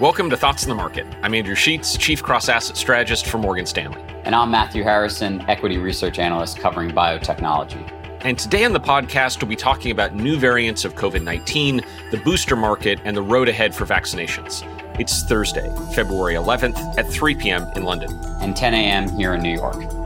Welcome to Thoughts on the Market. I'm Andrew Sheets, Chief Cross Asset Strategist for Morgan Stanley. And I'm Matthew Harrison, Equity Research Analyst covering biotechnology. And today on the podcast, we'll be talking about new variants of COVID 19, the booster market, and the road ahead for vaccinations. It's Thursday, February 11th at 3 p.m. in London. And 10 a.m. here in New York.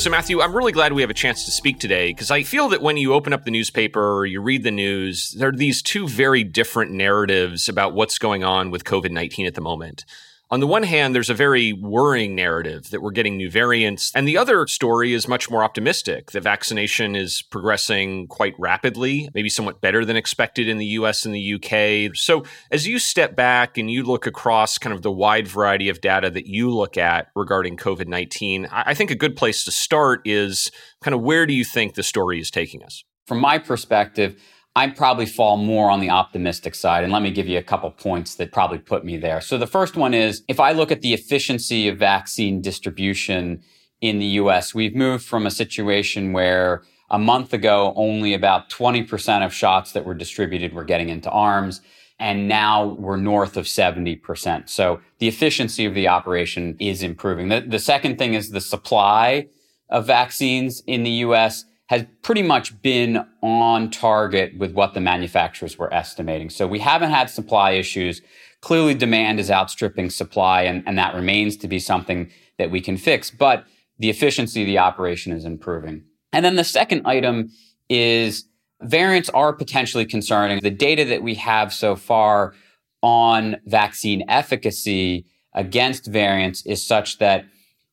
So, Matthew, I'm really glad we have a chance to speak today because I feel that when you open up the newspaper or you read the news, there are these two very different narratives about what's going on with COVID 19 at the moment. On the one hand, there's a very worrying narrative that we're getting new variants. And the other story is much more optimistic. The vaccination is progressing quite rapidly, maybe somewhat better than expected in the US and the UK. So, as you step back and you look across kind of the wide variety of data that you look at regarding COVID 19, I think a good place to start is kind of where do you think the story is taking us? From my perspective, I probably fall more on the optimistic side. And let me give you a couple points that probably put me there. So the first one is if I look at the efficiency of vaccine distribution in the US, we've moved from a situation where a month ago, only about 20% of shots that were distributed were getting into arms. And now we're north of 70%. So the efficiency of the operation is improving. The, the second thing is the supply of vaccines in the US has pretty much been on target with what the manufacturers were estimating. So we haven't had supply issues. Clearly demand is outstripping supply and, and that remains to be something that we can fix, but the efficiency of the operation is improving. And then the second item is variants are potentially concerning. The data that we have so far on vaccine efficacy against variants is such that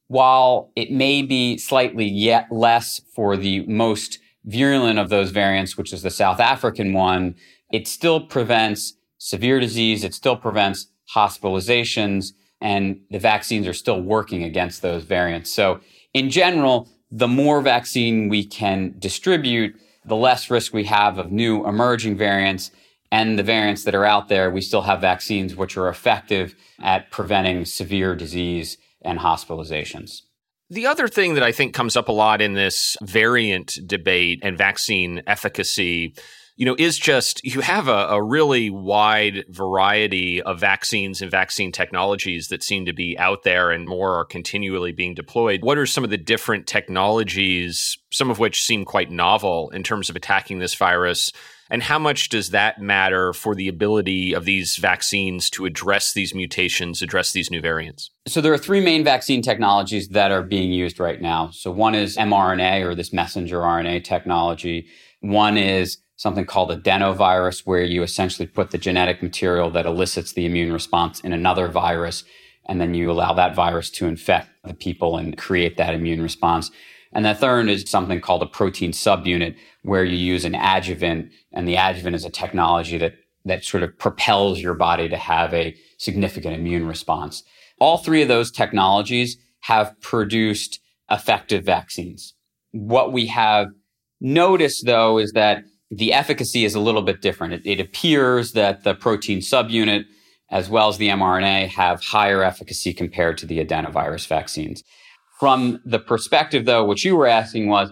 while it may be slightly yet less for the most virulent of those variants, which is the South African one, it still prevents severe disease. It still prevents hospitalizations and the vaccines are still working against those variants. So in general, the more vaccine we can distribute, the less risk we have of new emerging variants and the variants that are out there. We still have vaccines which are effective at preventing severe disease and hospitalizations. The other thing that I think comes up a lot in this variant debate and vaccine efficacy you know, is just you have a, a, really wide variety of vaccines and vaccine technologies that seem to be out there and more are continually being deployed. What are some of the different technologies, some of which seem quite novel in terms of attacking this virus? And how much does that matter for the ability of these vaccines to address these mutations, address these new variants? So, there are three main vaccine technologies that are being used right now. So, one is mRNA or this messenger RNA technology. One is something called adenovirus, where you essentially put the genetic material that elicits the immune response in another virus, and then you allow that virus to infect the people and create that immune response. And the third is something called a protein subunit, where you use an adjuvant, and the adjuvant is a technology that that sort of propels your body to have a significant immune response. All three of those technologies have produced effective vaccines. What we have noticed though is that the efficacy is a little bit different. It, it, appears that the protein subunit as well as the mRNA have higher efficacy compared to the adenovirus vaccines. From the perspective, though, what you were asking was,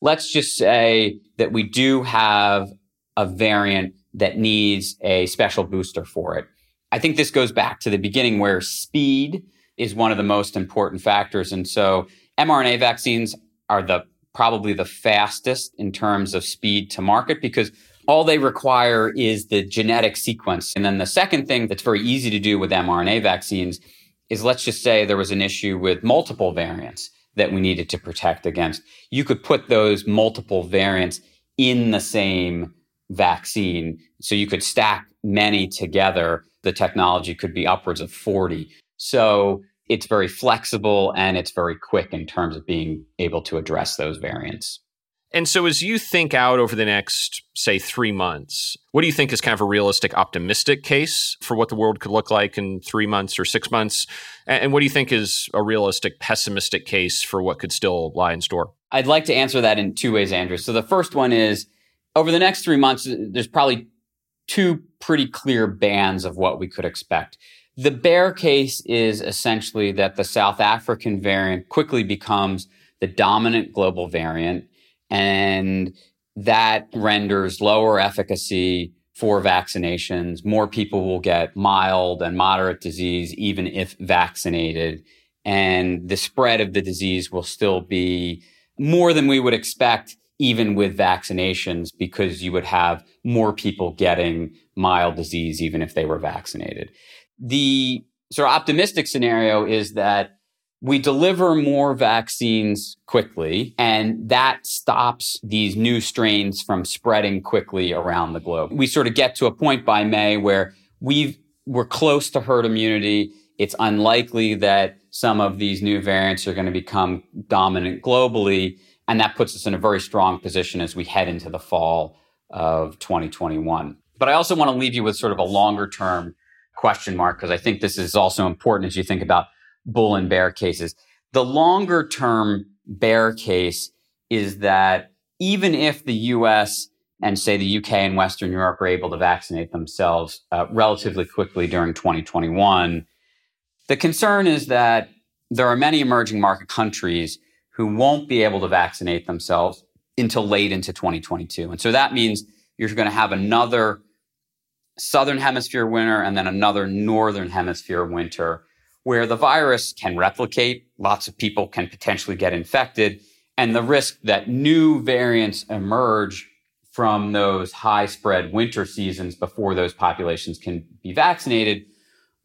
let's just say that we do have a variant that needs a special booster for it. I think this goes back to the beginning where speed is one of the most important factors. And so mRNA vaccines are the probably the fastest in terms of speed to market because all they require is the genetic sequence. And then the second thing that's very easy to do with mRNA vaccines is let's just say there was an issue with multiple variants that we needed to protect against. You could put those multiple variants in the same vaccine. So you could stack many together. The technology could be upwards of 40. So it's very flexible and it's very quick in terms of being able to address those variants. And so, as you think out over the next, say, three months, what do you think is kind of a realistic, optimistic case for what the world could look like in three months or six months? And what do you think is a realistic, pessimistic case for what could still lie in store? I'd like to answer that in two ways, Andrew. So, the first one is over the next three months, there's probably two pretty clear bands of what we could expect. The bear case is essentially that the South African variant quickly becomes the dominant global variant and that renders lower efficacy for vaccinations. More people will get mild and moderate disease, even if vaccinated. And the spread of the disease will still be more than we would expect, even with vaccinations, because you would have more people getting mild disease, even if they were vaccinated. The sort of optimistic scenario is that we deliver more vaccines quickly and that stops these new strains from spreading quickly around the globe. We sort of get to a point by May where we've, we're close to herd immunity. It's unlikely that some of these new variants are going to become dominant globally. And that puts us in a very strong position as we head into the fall of 2021. But I also want to leave you with sort of a longer term question mark because I think this is also important as you think about bull and bear cases. The longer term bear case is that even if the US and say the UK and Western Europe are able to vaccinate themselves uh, relatively quickly during 2021, the concern is that there are many emerging market countries who won't be able to vaccinate themselves until late into 2022. And so that means you're going to have another southern hemisphere winter and then another northern hemisphere winter where the virus can replicate, lots of people can potentially get infected, and the risk that new variants emerge from those high spread winter seasons before those populations can be vaccinated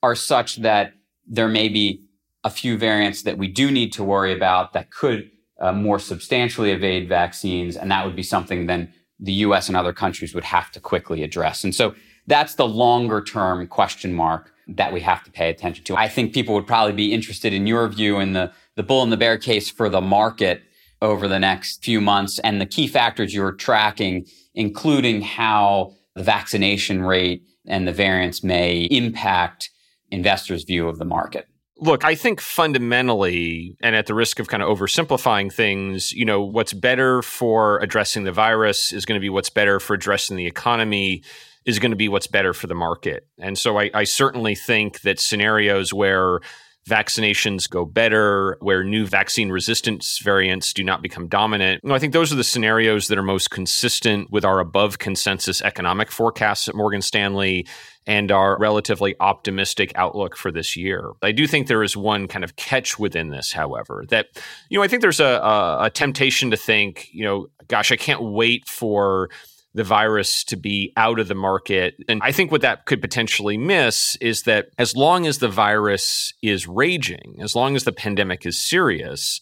are such that there may be a few variants that we do need to worry about that could uh, more substantially evade vaccines. And that would be something then the US and other countries would have to quickly address. And so that's the longer term question mark that we have to pay attention to. I think people would probably be interested in your view in the, the bull and the bear case for the market over the next few months and the key factors you're tracking, including how the vaccination rate and the variants may impact investors' view of the market. Look, I think fundamentally, and at the risk of kind of oversimplifying things, you know, what's better for addressing the virus is going to be what's better for addressing the economy is going to be what's better for the market. And so I, I certainly think that scenarios where vaccinations go better, where new vaccine resistance variants do not become dominant. You know, I think those are the scenarios that are most consistent with our above consensus economic forecasts at Morgan Stanley and our relatively optimistic outlook for this year. I do think there is one kind of catch within this, however, that, you know, I think there's a, a, a temptation to think, you know, gosh, I can't wait for the virus to be out of the market. And I think what that could potentially miss is that as long as the virus is raging, as long as the pandemic is serious,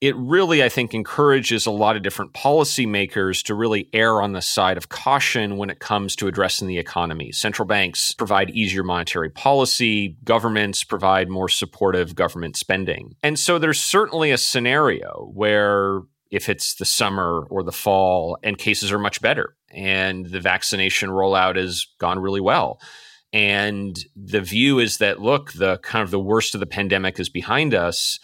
it really, I think, encourages a lot of different policymakers to really err on the side of caution when it comes to addressing the economy. Central banks provide easier monetary policy, governments provide more supportive government spending. And so there's certainly a scenario where if it's the summer or the fall and cases are much better and the vaccination rollout has gone really well. And the view is that look the kind of the worst of the pandemic is behind us.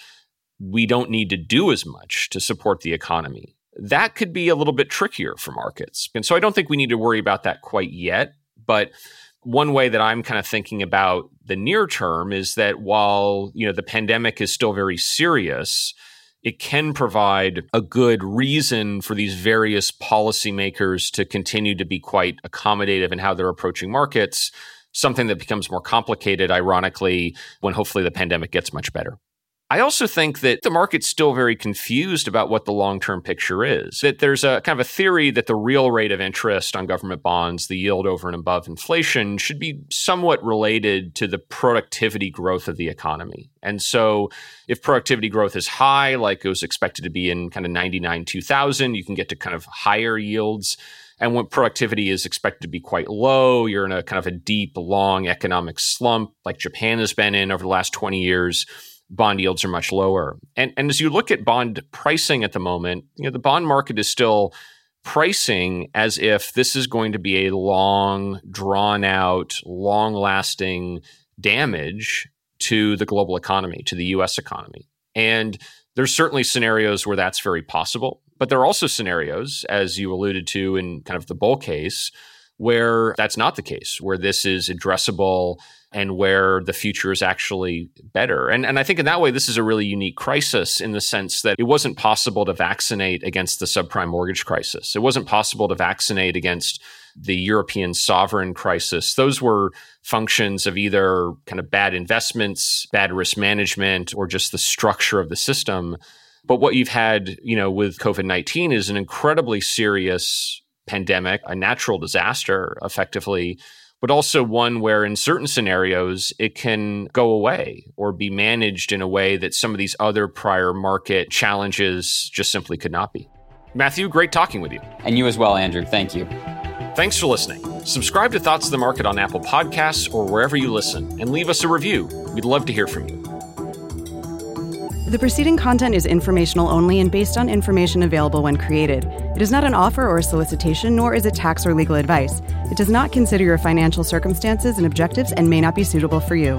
We don't need to do as much to support the economy. That could be a little bit trickier for markets. And so i don't think we need to worry about that quite yet. But one way that i'm kind of thinking about the near term is that while you know the pandemic is still very serious it can provide a good reason for these various policymakers to continue to be quite accommodative in how they're approaching markets, something that becomes more complicated, ironically, when hopefully the pandemic gets much better. I also think that the market's still very confused about what the long term picture is. That there's a kind of a theory that the real rate of interest on government bonds, the yield over and above inflation, should be somewhat related to the productivity growth of the economy. And so, if productivity growth is high, like it was expected to be in kind of 99, 2000, you can get to kind of higher yields. And when productivity is expected to be quite low, you're in a kind of a deep, long economic slump like Japan has been in over the last 20 years bond yields are much lower. And, and as you look at bond pricing at the moment, you know, the bond market is still pricing as if this is going to be a long, drawn out, long lasting damage to the global economy, to the US economy. And there's certainly scenarios where that's very possible. But there are also scenarios, as you alluded to in kind of the bull case, where that's not the case, where this is addressable and where the future is actually better. And, and I think in that way, this is a really unique crisis in the sense that it wasn't possible to vaccinate against the subprime mortgage crisis. It wasn't possible to vaccinate against the European sovereign crisis. Those were functions of either kind of bad investments, bad risk management, or just the structure of the system. But what you've had, you know, with COVID 19 is an incredibly serious pandemic, a natural disaster, effectively, but also one where in certain scenarios it can go away or be managed in a way that some of these other prior market challenges just simply could not be. Matthew, great talking with you. And you as well, Andrew. Thank you. Thanks for listening. Subscribe to Thoughts on the Market on Apple Podcasts or wherever you listen and leave us a review. We'd love to hear from you. The preceding content is informational only and based on information available when created. It is not an offer or a solicitation, nor is it tax or legal advice. It does not consider your financial circumstances and objectives and may not be suitable for you.